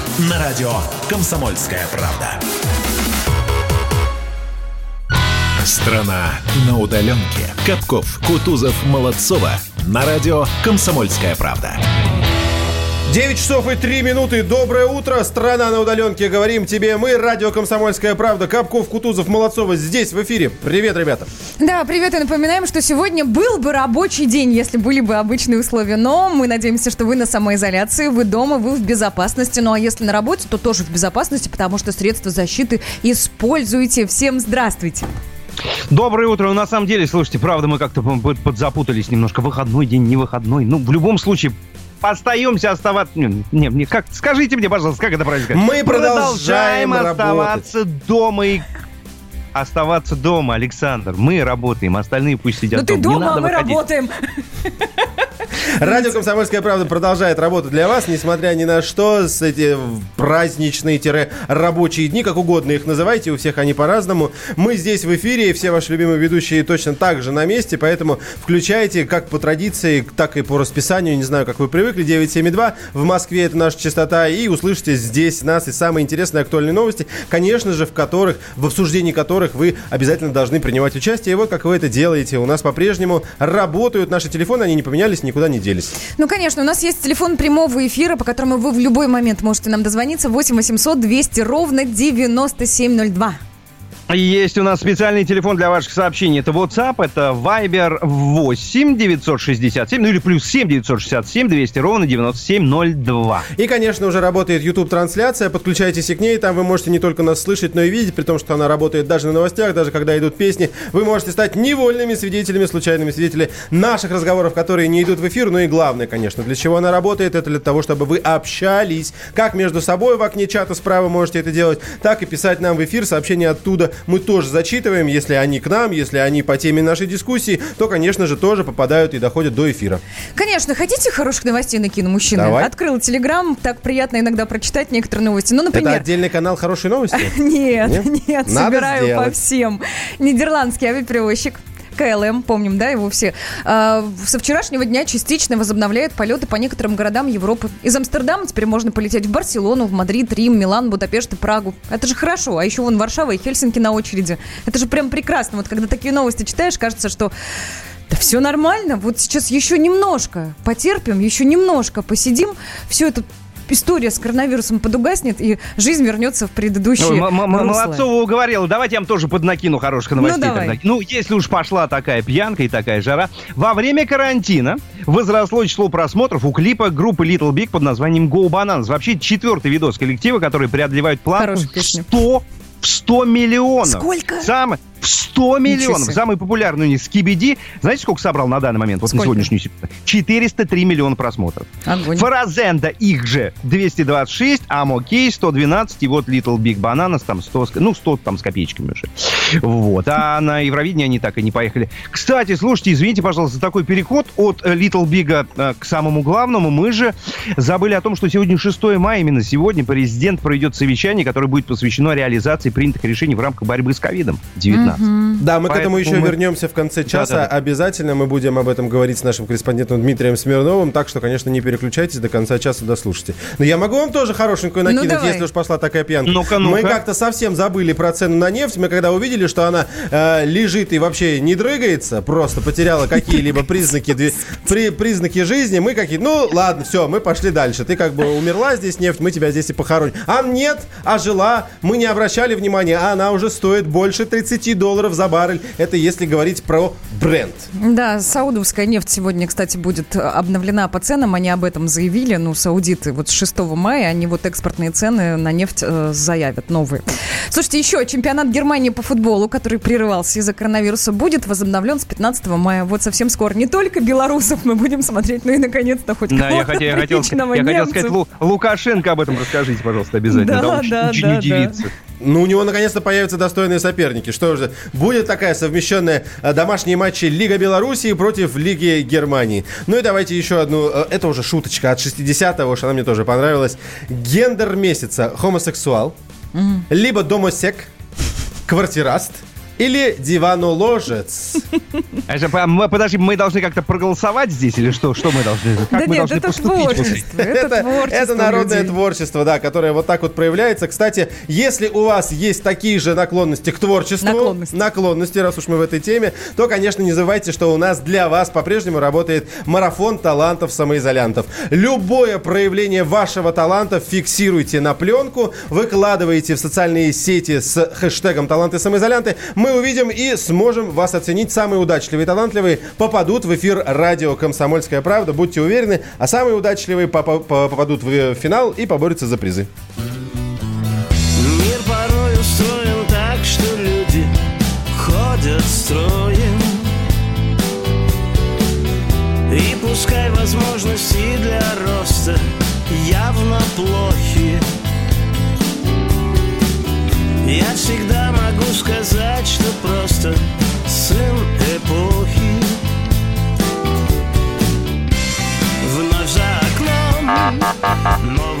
На радио «Комсомольская правда». Страна на удаленке. Капков, Кутузов, Молодцова. На радио «Комсомольская правда». 9 часов и 3 минуты. Доброе утро. Страна на удаленке. Говорим тебе мы. Радио «Комсомольская правда». Капков, Кутузов, Молодцова здесь в эфире. Привет, ребята. Да, привет, и напоминаем, что сегодня был бы рабочий день, если были бы обычные условия. Но мы надеемся, что вы на самоизоляции, вы дома, вы в безопасности. Ну а если на работе, то тоже в безопасности, потому что средства защиты используйте. Всем здравствуйте. Доброе утро. Ну, на самом деле, слушайте, правда, мы как-то под- подзапутались немножко. Выходной день, не выходной. Ну, в любом случае, остаемся оставаться... Не, не, как, скажите мне, пожалуйста, как это сказать? Мы продолжаем оставаться дома и оставаться дома, Александр. Мы работаем, остальные пусть сидят Ну ты дома. Не дома, а надо мы выходить. работаем. Радио «Комсомольская правда» продолжает работать для вас, несмотря ни на что, с эти праздничные-рабочие дни, как угодно их называйте, у всех они по-разному. Мы здесь в эфире, и все ваши любимые ведущие точно так же на месте, поэтому включайте как по традиции, так и по расписанию, не знаю, как вы привыкли, 972, в Москве это наша частота, и услышите здесь нас и самые интересные актуальные новости, конечно же, в которых, в обсуждении которых вы обязательно должны принимать участие. И вот как вы это делаете. У нас по-прежнему работают наши телефоны, они не поменялись, никуда не делись. Ну, конечно, у нас есть телефон прямого эфира, по которому вы в любой момент можете нам дозвониться. 8 800 200 ровно 9702. Есть у нас специальный телефон для ваших сообщений. Это WhatsApp, это Viber 8 967, ну или плюс 7 967 200 ровно 9702. И, конечно, уже работает YouTube-трансляция. Подключайтесь и к ней. Там вы можете не только нас слышать, но и видеть, при том, что она работает даже на новостях, даже когда идут песни. Вы можете стать невольными свидетелями, случайными свидетелями наших разговоров, которые не идут в эфир. Ну и главное, конечно, для чего она работает, это для того, чтобы вы общались. Как между собой в окне чата справа можете это делать, так и писать нам в эфир сообщения оттуда. Мы тоже зачитываем, если они к нам, если они по теме нашей дискуссии, то, конечно же, тоже попадают и доходят до эфира. Конечно, хотите хороших новостей накину, мужчина? Давай. Открыл Телеграм, так приятно иногда прочитать некоторые новости. Ну, Это например... отдельный канал «Хорошие новости»? Нет, Нет? собираю по всем. Нидерландский авиаперевозчик KLM, помним, да, его все, а, со вчерашнего дня частично возобновляет полеты по некоторым городам Европы. Из Амстердама теперь можно полететь в Барселону, в Мадрид, Рим, Милан, Будапешт и Прагу. Это же хорошо. А еще вон Варшава и Хельсинки на очереди. Это же прям прекрасно. Вот когда такие новости читаешь, кажется, что да все нормально. Вот сейчас еще немножко потерпим, еще немножко посидим. Все это история с коронавирусом подугаснет, и жизнь вернется в предыдущие русло. Молодцова уговорила. Давайте я вам тоже поднакину хороших новостей. Ну, давай. тогда. ну, если уж пошла такая пьянка и такая жара. Во время карантина возросло число просмотров у клипа группы Little Big под названием Go Bananas. Вообще четвертый видос коллектива, который преодолевает Хорошая в песня. 100 в 100 миллионов. Сколько? Самый, в 100 миллионов. Самый популярный у них Скибиди. Знаете, сколько собрал на данный момент? Вот Сколько? на сегодняшнюю секунду. 403 миллиона просмотров. Огонь. Фаразенда их же 226, Амокей 112, и вот Little Big Bananas там 100, с- ну 100 там с копеечками уже. Вот. А на Евровидение они так и не поехали. Кстати, слушайте, извините, пожалуйста, за такой переход от Little Big э, к самому главному. Мы же забыли о том, что сегодня 6 мая, именно сегодня президент проведет совещание, которое будет посвящено реализации принятых решений в рамках борьбы с ковидом-19. Да, мы к этому Поэтому еще мы- вернемся в конце часа. Да-да-да. Обязательно мы будем об этом говорить с нашим корреспондентом Дмитрием Смирновым. Так что, конечно, не переключайтесь до конца часа, дослушайте. Но я могу вам тоже хорошенькую Ну, накинуть, давай. если уж пошла такая пьянка. Ну-ка, ну-ка. Мы как-то совсем забыли про цену на нефть. Мы когда увидели, что она э, лежит и вообще не дрыгается, просто потеряла какие-либо признаки, дви- при- признаки жизни, мы какие, ну ладно, все, мы пошли дальше. Ты как бы умерла здесь нефть, мы тебя здесь и похороним. А нет, а жила, мы не обращали внимания, а она уже стоит больше 32 долларов за баррель. Это если говорить про бренд. Да, саудовская нефть сегодня, кстати, будет обновлена по ценам. Они об этом заявили. Ну, саудиты вот с 6 мая, они вот экспортные цены на нефть э, заявят новые. Слушайте, еще чемпионат Германии по футболу, который прерывался из-за коронавируса, будет возобновлен с 15 мая. Вот совсем скоро. Не только белорусов мы будем смотреть, но и наконец-то хоть Да, я, хотел, я, хотел, я хотел сказать, Лу, Лукашенко об этом расскажите, пожалуйста, обязательно. Да, да, очень, да, очень да. Ну, у него наконец-то появятся достойные соперники. Что же, будет такая совмещенная э, домашние матчи Лига Белоруссии против Лиги Германии. Ну и давайте еще одну, э, это уже шуточка от 60-го, что она мне тоже понравилась. Гендер месяца. Хомосексуал, либо домосек, квартираст или диваноложец. А а Подожди, мы должны как-то проголосовать здесь или что? Что мы должны? Как Да мы нет, должны это поступить? творчество. Это, Это, творчество это народное людей. творчество, да, которое вот так вот проявляется. Кстати, если у вас есть такие же наклонности к творчеству, Наклонности. наклонности, раз уж мы в этой теме, то, конечно, не забывайте, что у нас для вас по-прежнему работает марафон талантов самоизолянтов. Любое проявление вашего таланта фиксируйте на пленку, выкладывайте в социальные сети с хэштегом «Таланты самоизолянты». Мы увидим и сможем вас оценить. Самые удачливые и талантливые попадут в эфир радио «Комсомольская правда». Будьте уверены. А самые удачливые попа- по- попадут в финал и поборются за призы. Мир порой устроен так, что люди ходят строем И пускай возможности для роста явно плохи Я всегда могу сказать, что просто сын эпохи. Вновь за окном новый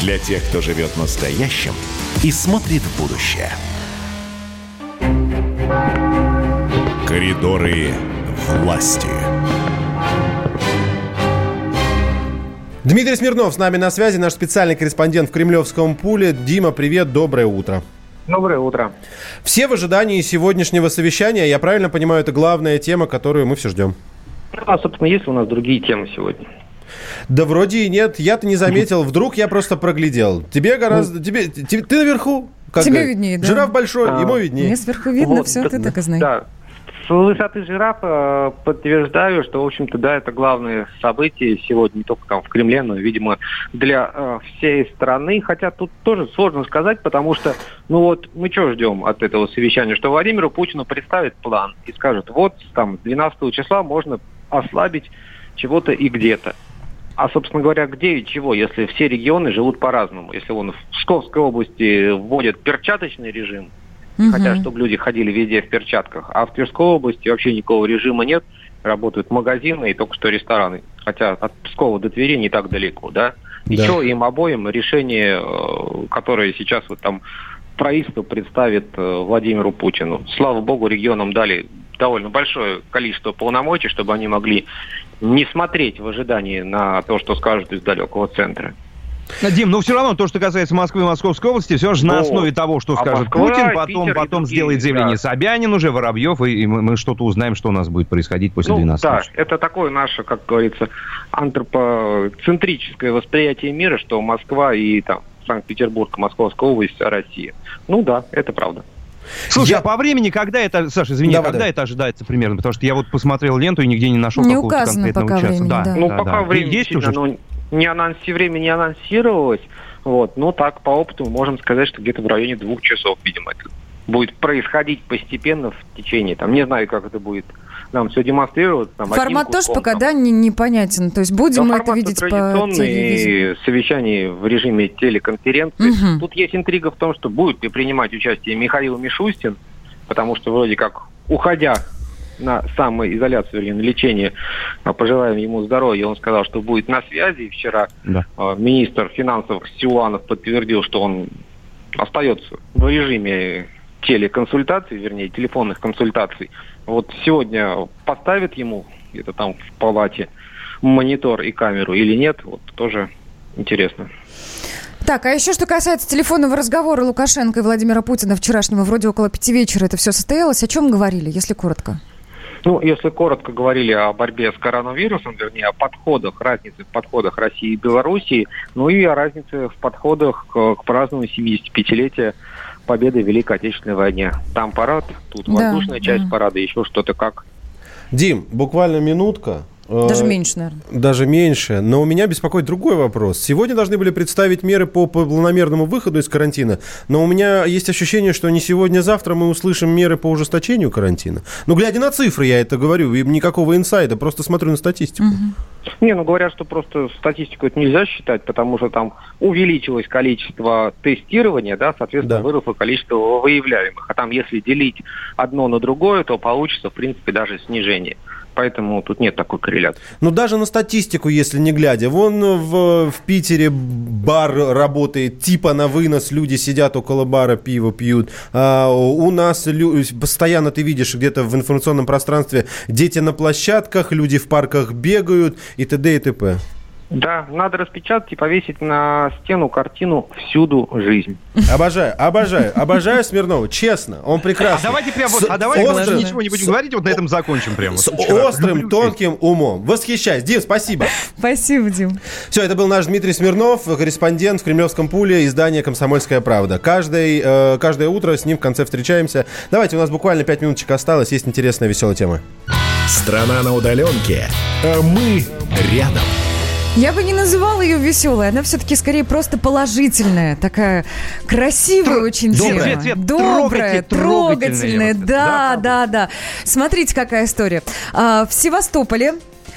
Для тех, кто живет настоящим и смотрит в будущее. Коридоры власти. Дмитрий Смирнов с нами на связи, наш специальный корреспондент в Кремлевском пуле. Дима, привет, доброе утро. Доброе утро. Все в ожидании сегодняшнего совещания. Я правильно понимаю, это главная тема, которую мы все ждем. Ну, а, собственно, есть у нас другие темы сегодня? Да вроде и нет. Я-то не заметил. Вдруг я просто проглядел. Тебе гораздо... Тебе, тебе- ты наверху. как Тебе виднее, да? Жираф большой, А, ему виднее. Мне сверху видно, Вот, все, да, ты так и знай. Да. С высоты жирафа э, подтверждаю, что, в общем-то, да, это главное событие сегодня, не только там в Кремле, но, видимо, для э, всей страны. Хотя тут тоже сложно сказать, потому что, ну вот, мы что ждем от этого совещания? Что Владимиру Путину представит план и скажут, вот, там, 12 числа можно ослабить чего-то и где-то. А, собственно говоря, где и чего, если все регионы живут по-разному? Если он в Псковской области вводит перчаточный режим, Мгм. хотят, чтобы люди ходили везде в перчатках, а в Тверской области вообще никакого режима нет, работают магазины и только что рестораны. Хотя от Пскова до Твери не так далеко, да? И Да. что им обоим решение, э, которое сейчас вот там правительство представит э, Владимиру Путину. Слава богу, регионам дали довольно большое количество полномочий, чтобы они могли не смотреть в ожидании на то, что скажут из далекого центра. Дим, ну все равно то, что касается Москвы и Московской области, все же на основе того, что а скажет Москва, Путин, потом, Питер потом другие, сделает заявление да. Собянин уже, Воробьев, и, и мы, мы что-то узнаем, что у нас будет происходить после Ну, 12 да, это такое наше, как говорится, антропоцентрическое восприятие мира, что Москва и там Санкт-Петербург, Московская область, Россия. Ну да, это правда. Слушай, Я- а по времени, когда это, Саша, извини, Давай, когда давай. это ожидается примерно? Потому что я вот посмотрел ленту и нигде не нашел Не какого-то конкретного пока часа. времени, да. ну, да, пока да. время есть уже? ну, не анонси, время не анонсировалось. Вот, но так, по опыту, можем сказать, что где-то в районе двух часов, видимо, это будет происходить постепенно в течение, там, не знаю, как это будет нам все демонстрироваться. Там, Формат тоже пока, там. да, не- непонятен. То есть будем Да, мы это видеть по телевизору. совещание в режиме телеконференции. Мгм. Тут есть интрига в том, что будет ли принимать участие Михаил Мишустин, потому что вроде как, уходя на самоизоляцию или на лечение, а, пожелаем ему здоровья, он сказал, что будет на связи. И вчера Да. а, министр финансов Силуанов подтвердил, что он остается в режиме телеконсультаций, вернее, телефонных консультаций. Вот сегодня поставят ему где-то там в палате монитор и камеру или нет, вот тоже интересно. Так, а еще что касается телефонного разговора Лукашенко и Владимира Путина вчерашнего, вроде около пяти вечера это все состоялось. О чем говорили, если коротко? Ну, если коротко говорили о борьбе с коронавирусом, вернее, о подходах, разнице в подходах России и Белоруссии, ну и о разнице в подходах к, к празднованию 75-летия победы в Великой Отечественной войне. Там парад, тут Да, воздушная часть да. парада, еще что-то как. Дим, буквально минутка. Э, Даже меньше, наверное. Даже меньше. Но у меня беспокоит другой вопрос. Сегодня должны были представить меры по планомерному выходу из карантина. Но у меня есть ощущение, что не сегодня-завтра мы услышим меры по ужесточению карантина. Ну, глядя на цифры, я это говорю, и никакого инсайда, просто смотрю на статистику. Не, ну говорят, что просто статистику это нельзя считать, потому что там увеличилось количество тестирования, да, соответственно, Да. выросло количество выявляемых. А там, если делить одно на другое, то получится, в принципе, даже снижение. Поэтому тут нет такой корреляции. Ну, даже на статистику, если не глядя. Вон в, в Питере бар работает типа на вынос, люди сидят около бара, пиво пьют. А, у нас лю- постоянно ты видишь где-то в информационном пространстве дети на площадках, люди в парках бегают и т.д. и т.п. Да, надо распечатать и повесить на стену картину «Всюду жизнь». Обожаю, обожаю, обожаю Смирнова, честно, он А прекрасный. давайте прям вот, С а давайте острым- ничего не будем с- говорить, вот на этом закончим прямо. С острым, Люблю тонким умом. Восхищаюсь. Дим, спасибо. Спасибо, Дим. Все, это был наш Дмитрий Смирнов, корреспондент в Кремлевском пуле, издание «Комсомольская правда». Каждый, э, каждое утро с ним в конце встречаемся. Давайте, у нас буквально пять минуточек осталось, есть интересная веселая тема. Страна на удаленке, а мы рядом. Я бы не называла ее веселой, она все-таки скорее просто положительная, такая красивая очень Добрая. тема. Добрая, трогательная, трогательная, да, сказал. да, да. Смотрите, какая история. А, В Севастополе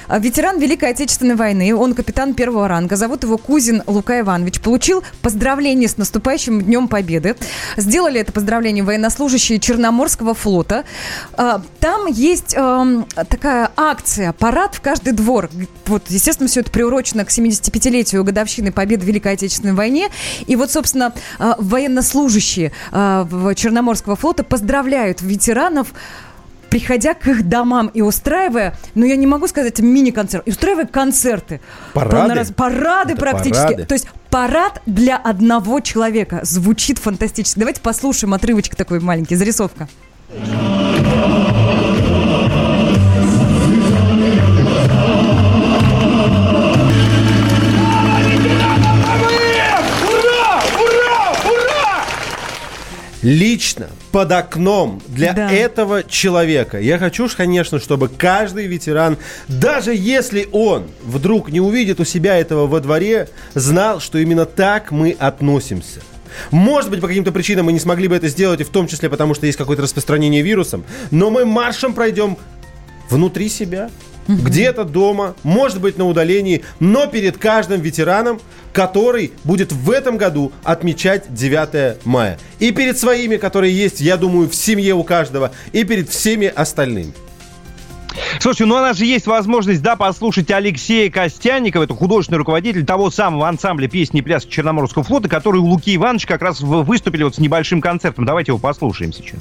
Ветеран Великой Отечественной войны, он капитан первого ранга, зовут его Кузин Лука Иванович, получил поздравление с наступающим Днем Победы. Сделали это поздравление военнослужащие Черноморского флота. А, Там есть эм, такая акция, парад в каждый двор. Вот, естественно, все это приурочено к 75-летию годовщины победы в Великой Отечественной войне. И вот, собственно, э, военнослужащие э, Черноморского флота поздравляют ветеранов приходя к их домам и устраивая, ну я не могу сказать мини-концерт, и устраивая концерты. Парады? Полнораз- Парады Это практически. парады? То есть парад для одного человека. Звучит фантастически. Давайте послушаем отрывочек такой маленький, зарисовка. Лично под окном для Да. этого человека. Я хочу, конечно, чтобы каждый ветеран, даже если он вдруг не увидит у себя этого во дворе, знал, что именно так мы относимся. Может быть, по каким-то причинам мы не смогли бы это сделать, и в том числе потому, что есть какое-то распространение вирусом, но мы маршем пройдем внутри себя, где-то дома, может быть на удалении, но перед каждым ветераном, который будет в этом году отмечать 9 мая. И перед своими, которые есть, я думаю, в семье у каждого, и перед всеми остальными. Слушайте, ну у нас же есть возможность, да, послушать Алексея Костянникова, это художественный руководитель того самого ансамбля песни и пляски Черноморского флота, который у Луки Ивановича как раз выступили вот с небольшим концертом. Давайте его послушаем сейчас.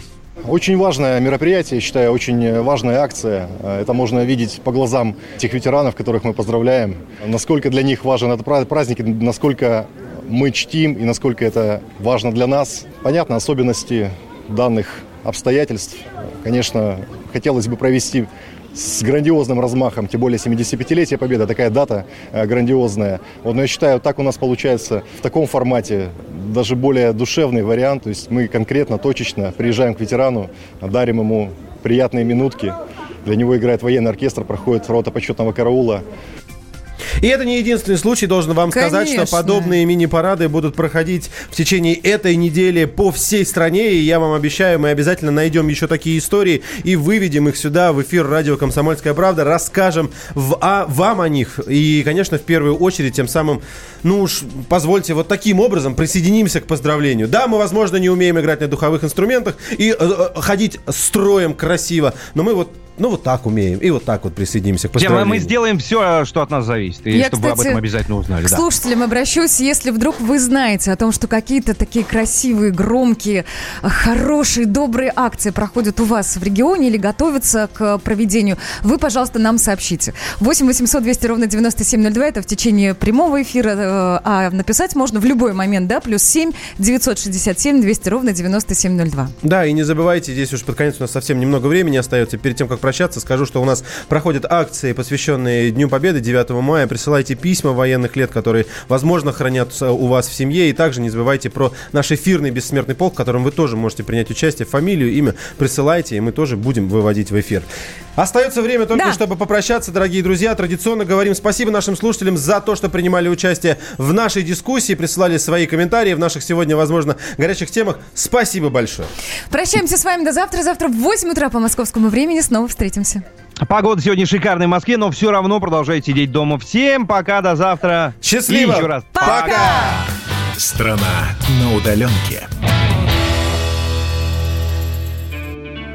Очень важное мероприятие, я считаю, очень важная акция. Это можно видеть по глазам тех ветеранов, которых мы поздравляем. Насколько для них важен этот пра- праздник, насколько мы чтим и насколько это важно для нас. Понятно, особенности данных обстоятельств. Конечно, хотелось бы провести с грандиозным размахом, тем более 75-летие Победы, такая дата э, грандиозная. Вот, но я считаю, так у нас получается в таком формате даже более душевный вариант. То есть мы конкретно, точечно приезжаем к ветерану, дарим ему приятные минутки. Для него играет военный оркестр, проходит рота почетного караула. И это не единственный случай, должен вам сказать, что Конечно. подобные мини-парады будут проходить в течение этой недели по всей стране. И я вам обещаю, мы обязательно найдем еще такие истории и выведем их сюда в эфир радио «Комсомольская правда», расскажем в, а, вам о них. И, конечно, в первую очередь, тем самым, ну уж позвольте, вот таким образом присоединимся к поздравлению. Да, мы, возможно, не умеем играть на духовых инструментах и э, э, ходить строем красиво, но мы вот, ну вот так умеем. И вот так вот присоединимся к Тема, поздравлению. мы сделаем все, что от нас зависит, и Я, чтобы вы об кстати, этом обязательно узнали. К да. слушателям обращусь, если вдруг вы знаете о том, что какие-то такие красивые, громкие, хорошие, добрые акции проходят у вас в регионе или готовятся к проведению, вы, пожалуйста, нам сообщите. 8 800 200 ровно 9702, это в течение прямого эфира, э, а написать можно в любой момент, да, плюс 7 967 200 ровно 9702. Да, и не забывайте, здесь уж под конец у нас совсем немного времени остается. Перед тем, как прощаться, скажу, что у нас проходят акции, посвященные Дню Победы 9 мая. Присылайте письма военных лет, которые, возможно, хранятся у вас в семье. И также не забывайте про наш эфирный бессмертный полк, в котором вы тоже можете принять участие. Фамилию, имя присылайте, и мы тоже будем выводить в эфир. Остается время только, Да. чтобы попрощаться, дорогие друзья. Традиционно говорим спасибо нашим слушателям за то, что принимали участие в нашей дискуссии, присылали свои комментарии в наших сегодня, возможно, горячих темах. Спасибо большое. Прощаемся с вами до завтра. Завтра в 8 утра по московскому времени снова встретимся. Погода сегодня шикарная в Москве, но все равно продолжайте сидеть дома. Всем пока, до завтра. Счастливо. И еще раз. Страна на удаленке.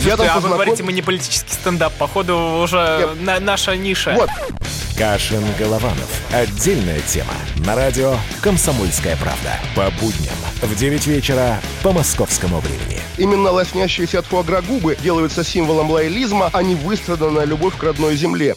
Я там а вы говорите, мы не политический стендап. Походу, уже на- наша ниша. Вот. Кашин Голованов. Отдельная тема. На радио «Комсомольская правда». По будням в 9 вечера по московскому времени. Именно лоснящиеся от фуагра губы делаются символом лоялизма, а не выстраданная любовь к родной земле.